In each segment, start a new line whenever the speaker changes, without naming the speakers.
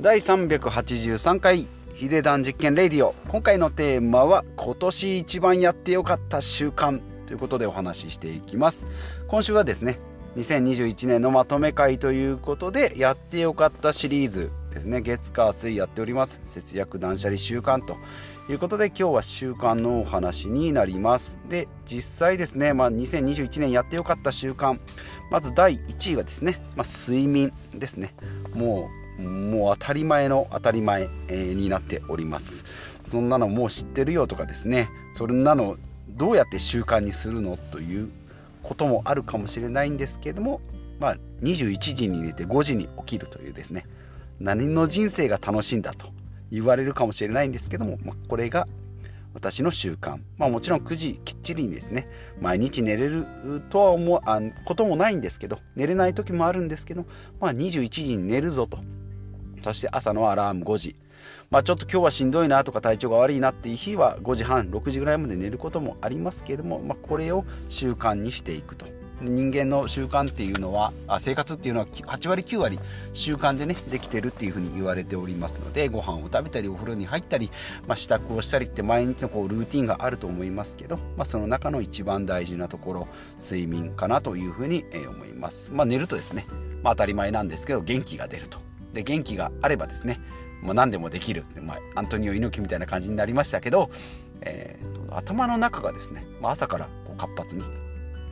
第383回ヒデダン実験レディオ。今回のテーマは今年一番やってよかった習慣。ということでお話ししていきます。今週はですね2021年のまとめ会ということでやってよかったシリーズですね。月火水やっております。節約断捨離習慣と。いうことで今日は習慣のお話になります。で実際ですね、まあ、2021年やってよかった習慣。まず第1位はですね、まあ、睡眠ですね。もうもう当たり前の当たり前、になっております。そんなのもう知ってるよとかですね。そんなのどうやって習慣にするのということもあるかもしれないんですけどもまあ21時に寝て5時に起きるというですね。何の人生が楽しいんだと言われるかもしれないんですけども、まあ、これが私の習慣。まあもちろん9時きっちりにですね毎日寝れるとは思うあこともないんですけど寝れない時もあるんですけどまあ21時に寝るぞとそして朝のアラーム5時。まあちょっと今日はしんどいなとか体調が悪いなっていう日は5時半、6時ぐらいまで寝ることもありますけれども、まあ、これを習慣にしていくと。人間の習慣っていうのはあ生活っていうのは8割9割習慣でねできてるっていうふうに言われておりますのでご飯を食べたりお風呂に入ったり、まあ、支度をしたりって毎日のこうルーティンがあると思いますけど、まあ、その中の一番大事なところ睡眠かなというふうに思います、まあ、寝るとですね、まあ、当たり前なんですけど元気が出るとで元気があればですねもう何でもできる、まあ、アントニオ猪木みたいな感じになりましたけど、えー、頭の中がですね、まあ、朝からこう活発に、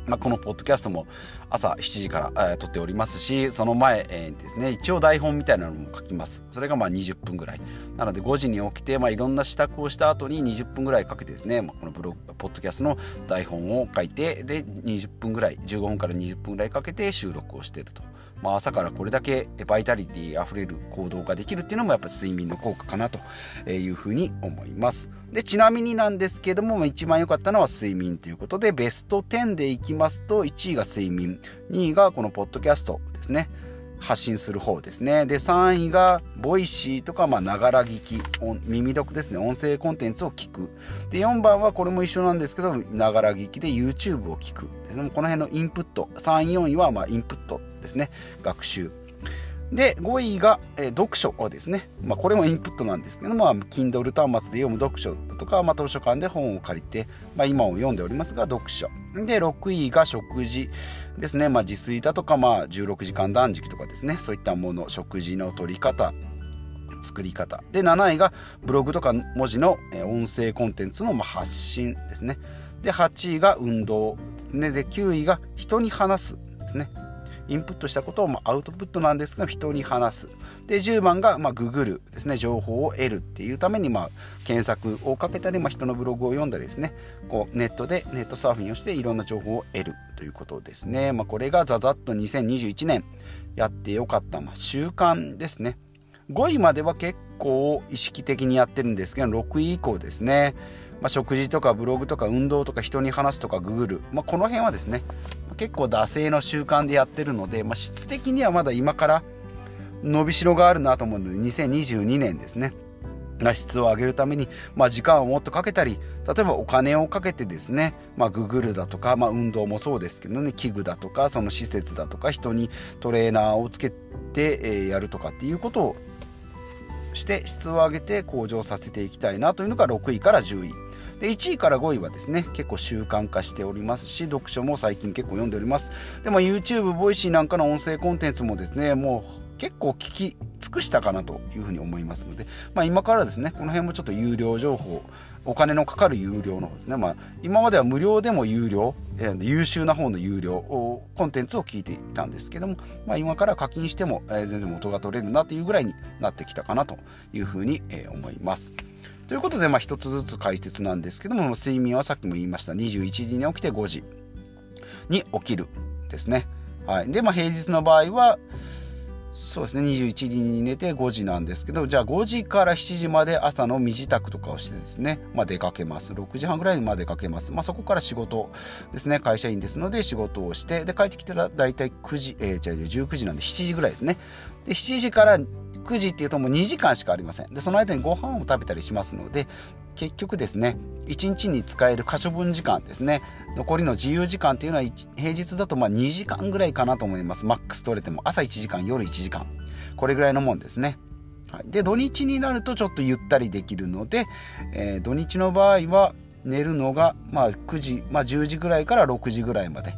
まあ、このポッドキャストも朝7時から、えー、撮っておりますしその前、えー、ですね一応台本みたいなのも書きます。それがまあ20分ぐらい。なので5時に起きて、まあ、いろんな支度をした後に20分ぐらいかけてですね、まあ、このブログポッドキャストの台本を書いてで20分ぐらい15分から20分ぐらいかけて収録をしていると。まあ、朝からこれだけバイタリティあふれる行動ができるっていうのもやっぱ睡眠の効果かなというふうに思いますでちなみになんですけども一番良かったのは睡眠ということでベスト10でいきますと1位が睡眠2位がこのポッドキャストですね発信する方ですね。で、3位が、ボイシーとか、まあ、ながら聞き、耳読ですね。音声コンテンツを聞く。で、4番はこれも一緒なんですけど、ながら聞きで YouTube を聞く。でこの辺のインプット。3位、4位は、まあ、インプットですね。学習。で、5位が、えー、読書ですね。まあ、これもインプットなんですけども、まあ、Kindle 端末で読む読書とか、まあ、図書館で本を借りて、まあ、今を読んでおりますが、読書。で、6位が食事ですね。まあ、自炊だとか、まあ、16時間断食とかですね。そういったもの、食事の取り方、作り方。で、7位がブログとか文字の音声コンテンツの発信ですね。で、8位が運動。で、9位が人に話すですね。インプットしたことをまアウトプットなんですが人に話す。で10番がまググるですね。情報を得るっていうためにま検索をかけたり、ま人のブログを読んだりですね。こうネットでネットサーフィンをしていろんな情報を得るということですね、まあ、これがザザッと2021年やってよかった、まあ、習慣ですね。5位までは結構意識的にやってるんですけど6位以降ですね。まあ、食事とかブログとか運動とか人に話すとかググる、まあ、この辺はですね結構惰性の習慣でやってるので、まあ、質的にはまだ今から伸びしろがあるなと思うので2022年ですね。質を上げるために、まあ、時間をもっとかけたり例えばお金をかけてですね、まあ、ググルだとか、まあ、運動もそうですけどね器具だとかその施設だとか人にトレーナーをつけて、えー、やるとかっていうことをして質を上げて向上させていきたいなというのが6位から10位。で1位から5位はですね結構習慣化しておりますし読書も最近結構読んでおりますでも YouTube Voicy なんかの音声コンテンツもですねもう結構聞き尽くしたかなというふうに思いますので、まあ、今からですねこの辺もちょっと有料情報お金のかかる有料の方ですね、まあ、今までは無料でも有料、優秀な方の有料コンテンツを聞いていたんですけども、まあ、今から課金しても、全然元が取れるなというぐらいになってきたかなというふうに、思います。ということで、まあ、一つずつ解説なんですけども、睡眠はさっきも言いました、21時に起きて5時に起きるですね。はい。で、まあ、平日の場合は、そうですね、21時に寝て5時なんですけど、じゃあ5時から7時まで朝の身支度とかをしてですね、まあ、出かけます。6時半ぐらいまで出かけます。まあ、そこから仕事ですね、会社員ですので仕事をして、で、帰ってきたら大体9時、えー、違う違う、19時なんで7時ぐらいですね。で、7時から9時っていうともう2時間しかありません。で、その間にご飯を食べたりしますので、結局ですね、1日に使える可処分時間ですね、残りの自由時間っていうのは平日だとまあ2時間ぐらいかなと思います。マックス取れても朝1時間、夜1時時間。これぐらいのもんですね。はい、で土日になるとちょっとゆったりできるので、えー、土日の場合は寝るのが、まあ、9時、まあ、10時ぐらいから6時ぐらいまで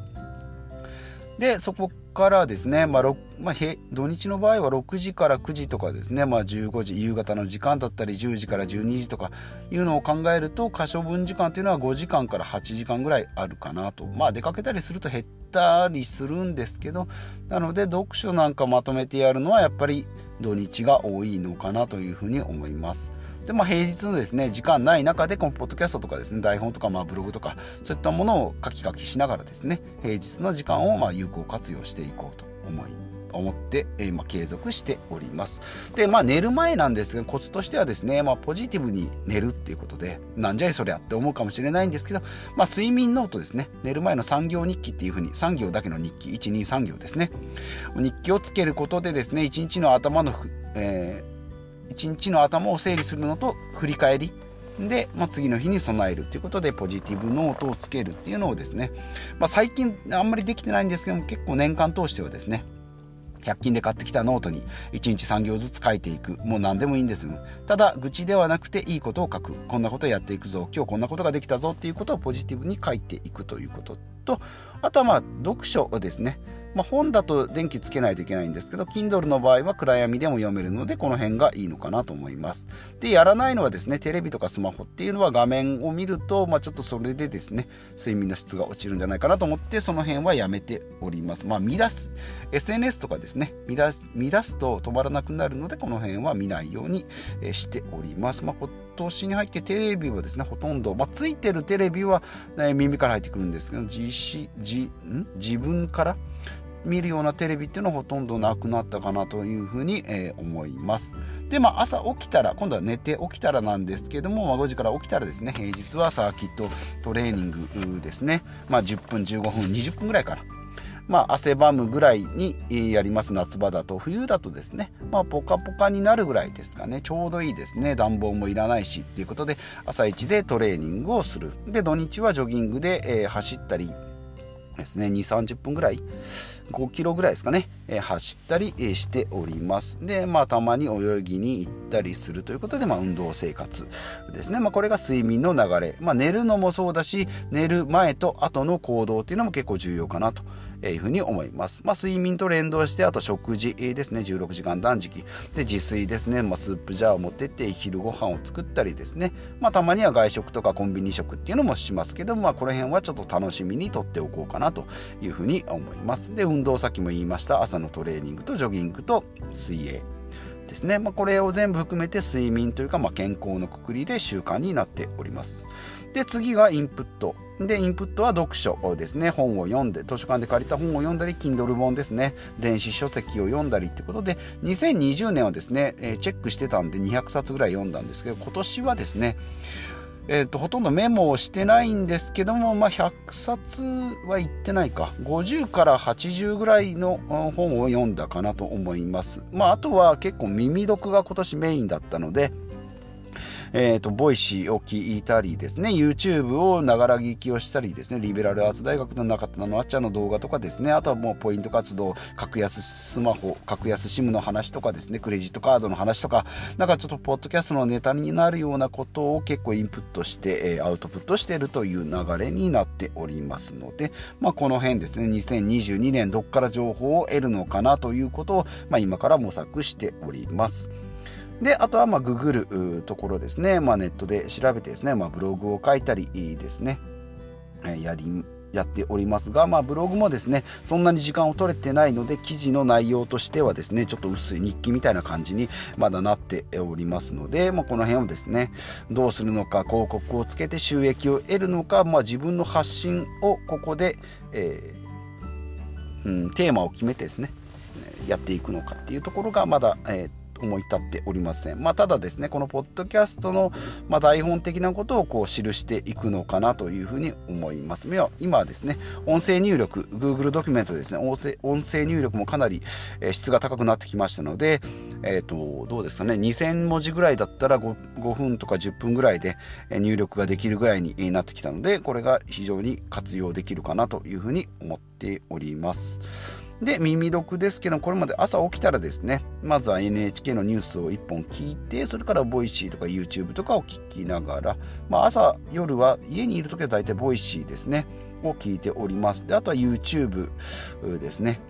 でそこからですね、まあまあ、土日の場合は6時から9時とかですね、まあ、15時夕方の時間だったり10時から12時とかいうのを考えると可処分時間というのは5時間から8時間ぐらいあるかなとまあ出かけたりすると減ったりするんですけどなので読書なんかまとめてやるのはやっぱり土日が多いのかなというふうに思います。で、まあ、平日のですね、時間ない中で、このポッドキャストとかですね、台本とか、まあ、ブログとか、そういったものを書き書きしながらですね、平日の時間を、まあ、有効活用していこうと思い思って、えー、まあ、継続しております。で、まあ、寝る前なんですが、コツとしてはですね、まあ、ポジティブに寝るっていうことで、なんじゃいそりゃって思うかもしれないんですけど、まあ、睡眠ノートですね、寝る前の三行日記っていうふうに、三行だけの日記、1、2、3行ですね。日記をつけることでですね、1日の頭の、えー一日の頭を整理するのと振り返り。で、まあ、次の日に備えるということでポジティブノートをつけるっていうのをですね、まあ、最近あんまりできてないんですけども結構年間通してはですね100均で買ってきたノートに1日3行ずつ書いていく。もう何でもいいんですただ愚痴ではなくていいことを書く。こんなことやっていくぞ。今日こんなことができたぞっていうことをポジティブに書いていくということとあとはまあ読書ですねまあ、本だと電気つけないといけないんですけど Kindle の場合は暗闇でも読めるのでこの辺がいいのかなと思います。でやらないのはですねテレビとかスマホっていうのは画面を見ると、まあ、ちょっとそれでですね睡眠の質が落ちるんじゃないかなと思ってその辺はやめております。まあ見出す SNS とかですね見出すと止まらなくなるのでこの辺は見ないようにしております、まあ、今年に入ってテレビはですねほとんど、まあ、ついてるテレビは、ね、耳から入ってくるんですけど自自自分から見るようなテレビっていうのはほとんどなくなったかなというふうに、えー、思います。で、まあ、朝起きたら、今度は寝て起きたらなんですけども、まあ、5時から起きたらですね、平日はサーキットトレーニングですね、まあ、10分、15分、20分ぐらいから。まあ、汗ばむぐらいにやります。夏場だと。冬だとですね、まあ、ポカポカになるぐらいですかね。ちょうどいいですね。暖房もいらないし。っていうことで朝一でトレーニングをする。で土日はジョギングで、えー、走ったりですね。2 3 0分ぐらい5キロぐらいですかね、え、走ったり、しております。でまあたまに泳ぎに行ったりするということで、まあ、運動生活ですね、まあ、これが睡眠の流れ、まあ、寝るのもそうだし寝る前と後の行動っていうのも結構重要かなというふうに思います、まあ、睡眠と連動してあと食事ですね。16時間断食。で自炊ですね、まあ、スープジャーを持ってって昼ご飯を作ったりですね、まあ、たまには外食とかコンビニ食っていうのもしますけど、まあ、この辺はちょっと楽しみにとっておこうかなというふうに思います。で運運動さっきも言いました。朝のトレーニングとジョギングと水泳ですね、まあ、これを全部含めて睡眠というか、まあ、健康のくくりで習慣になっております。で次がインプット。でインプットは読書ですね。本を読んで図書館で借りた本を読んだり Kindle 本ですね。電子書籍を読んだりってことで2020年はですね、え、チェックしてたんで200冊ぐらい読んだんですけど今年はですねえーと、ほとんどメモをしてないんですけども、まあ、100冊はいってないか。50から80ぐらいの本を読んだかなと思います、まあ、あとは結構耳読が今年メインだったのでえっ、ー、と、 Voicy を聞いたりですね、YouTube をながら聞きをしたりですね、リベラルアーツ大学の中田のあっちゃんの動画とかですね、あとはもうポイント活動、格安スマホ、格安 SIM の話とかですね、クレジットカードの話とか、なんかちょっとポッドキャストのネタになるようなことを結構インプットして、え、アウトプットしているという流れになっておりますので、まあ、この辺ですね、2022年どっから情報を得るのかなということを、まあ、今から模索しております。で、あとはまあググるところですね、まあ、ネットで調べてですね、まあ、ブログを書いたりですね、やりやっておりますが、まあ、ブログもですねそんなに時間を取れてないので記事の内容としてはですねちょっと薄い日記みたいな感じにまだなっておりますので、まあ、この辺をですねどうするのか広告をつけて収益を得るのか、まあ、自分の発信をここで、えーうん、テーマを決めてですねやっていくのかっていうところがまだ、えー思い立っておりません。まあ、ただですね、このポッドキャストの、ま、台本的なことをこう記していくのかなというふうに思います。今はですね、音声入力、Google ドキュメントですね、音声音声入力もかなり質が高くなってきましたので、えっ、ー、と、どうですかね、2000文字ぐらいだったら 5, 5分とか10分ぐらいで入力ができるぐらいになってきたので、これが非常に活用できるかなというふうに思っております。で耳読ですけどこれまで朝起きたらですねまずは NHK のニュースを1本聞いてそれから Voicy とか YouTube とかを聞きながら、まあ、朝夜は家にいる時は大体ボイシーですねを聞いております。であとは YouTube ですね、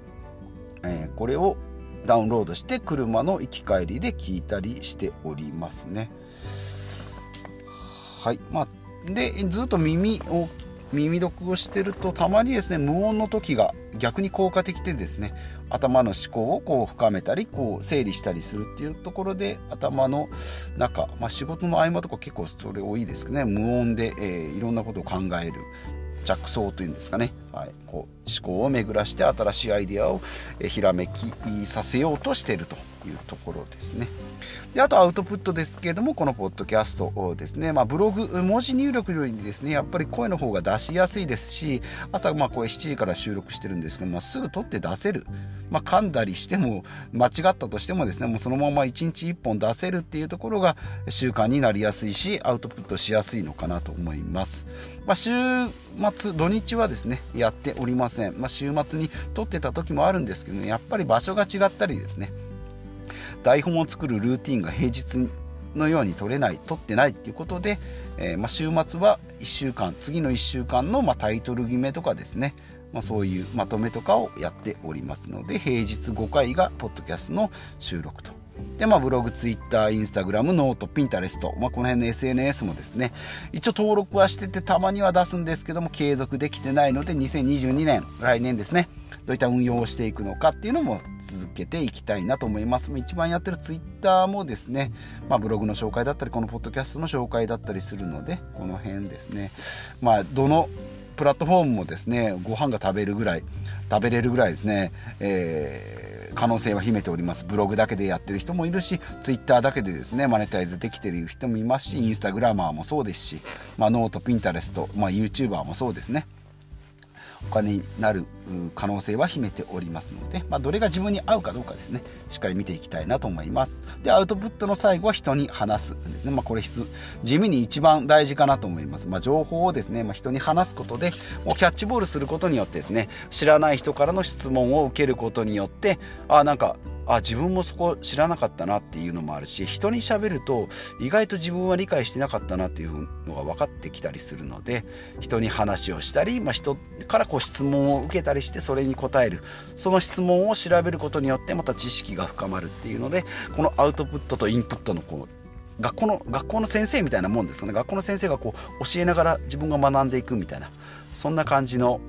えー、これをダウンロードして車の行き帰りで聞いたりしておりますね。はい。まあでずっと耳を耳読をしてるとたまにですね無音の時が逆に効果的でですね頭の思考をこう深めたりこう整理したりするっていうところで頭の中、まあ、仕事の合間とか結構それ多いですけどね。無音で、えー、いろんなことを考える着想というんですかね、はい、こう思考を巡らして新しいアイデアをひらめきさせようとしていると。いうところですね。であとアウトプットですけれどもこのポッドキャストですね、まあ、ブログ文字入力よりですねやっぱり声の方が出しやすいですし朝まあこれ7時から収録してるんですけど、まあ、すぐ撮って出せる、まあ、噛んだりしても間違ったとしてもですねもうそのまま1日1本出せるっていうところが習慣になりやすいしアウトプットしやすいのかなと思います、まあ、週末土日はですねやっておりません、まあ、週末に撮ってた時もあるんですけど、ね、やっぱり場所が違ったりですね台本を作るルーティンが平日のように取れない取ってないっていうことで、えー、まあ、週末は1週間次の1週間のまあタイトル決めとかですね、まあ、そういうまとめとかをやっておりますので平日5回がポッドキャストの収録と。で、まあ、ブログ、ツイッター、インスタグラム、ノート、ピンタレスト、まあ、この辺の SNS もですね、一応登録はしてて、たまには出すんですけども、継続できてないので、2022年、来年ですね、どういった運用をしていくのかっていうのも続けていきたいなと思います。一番やってるツイッターもですね、まあ、ブログの紹介だったり、このポッドキャストの紹介だったりするので、この辺ですね、まあ、どのプラットフォームもですね、ご飯が食べるぐらい、食べれるぐらいですね、えー可能性は秘めております。ブログだけでやってる人もいるしツイッターだけでですねマネタイズできてる人もいますしインスタグラマーもそうですし、まあ、ノートピンタレスト、まあ、YouTuber もそうですねお金になる可能性は秘めておりますので、まあ、どれが自分に合うかどうかですね。しっかり見ていきたいなと思います。でアウトプットの最後は人に話すですね、まあ、これ地味に一番大事かなと思います、まあ、情報をですね、まあ、人に話すことでもうキャッチボールすることによってですね知らない人からの質問を受けることによってあなんかあ自分もそこ知らなかったなっていうのもあるし人に喋ると意外と自分は理解してなかったなっていうのが分かってきたりするので人に話をしたり、まあ、人からこう質問を受けたりしてそれに答える。その質問を調べることによってまた知識が深まるっていうのでこのアウトプットとインプットのこう学校の学校の先生みたいなもんですよね。学校の先生がこう教えながら自分が学んでいくみたいなそんな感じの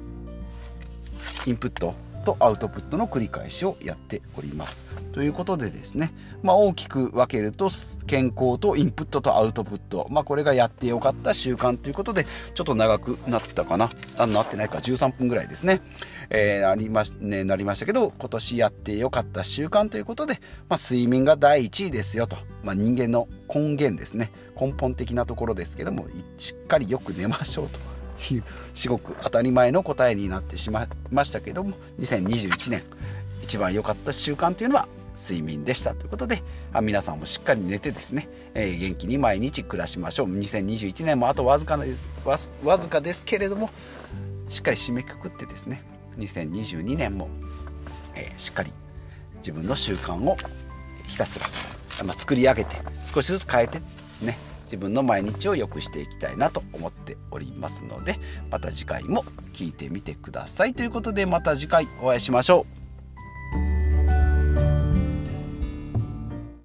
インプットとアウトプットの繰り返しをやっております。ということでですね、まあ、大きく分けると健康とインプットとアウトプット、まあ、これがやってよかった習慣ということでちょっと長くなったかな。あなってないか。13分ぐらいですね、えー、なりまね、なりましたけど今年やってよかった習慣ということで、まあ、睡眠が第1位ですよと、まあ、人間の根源ですね。根本的なところですけどもしっかりよく寝ましょうと。いうすごく当たり前の答えになってしまいましたけども2021年一番良かった習慣というのは睡眠でしたということで皆さんもしっかり寝てですね、えー、元気に毎日暮らしましょう。2021年もあとわずかですわわずかですけれどもしっかり締めくくってですね2022年も、えー、しっかり自分の習慣をひたすら、まあ、作り上げて少しずつ変えてですね自分の毎日を良くしていきたいなと思っておりますのでまた次回も聞いてみてください。ということでまた次回お会いしましょう。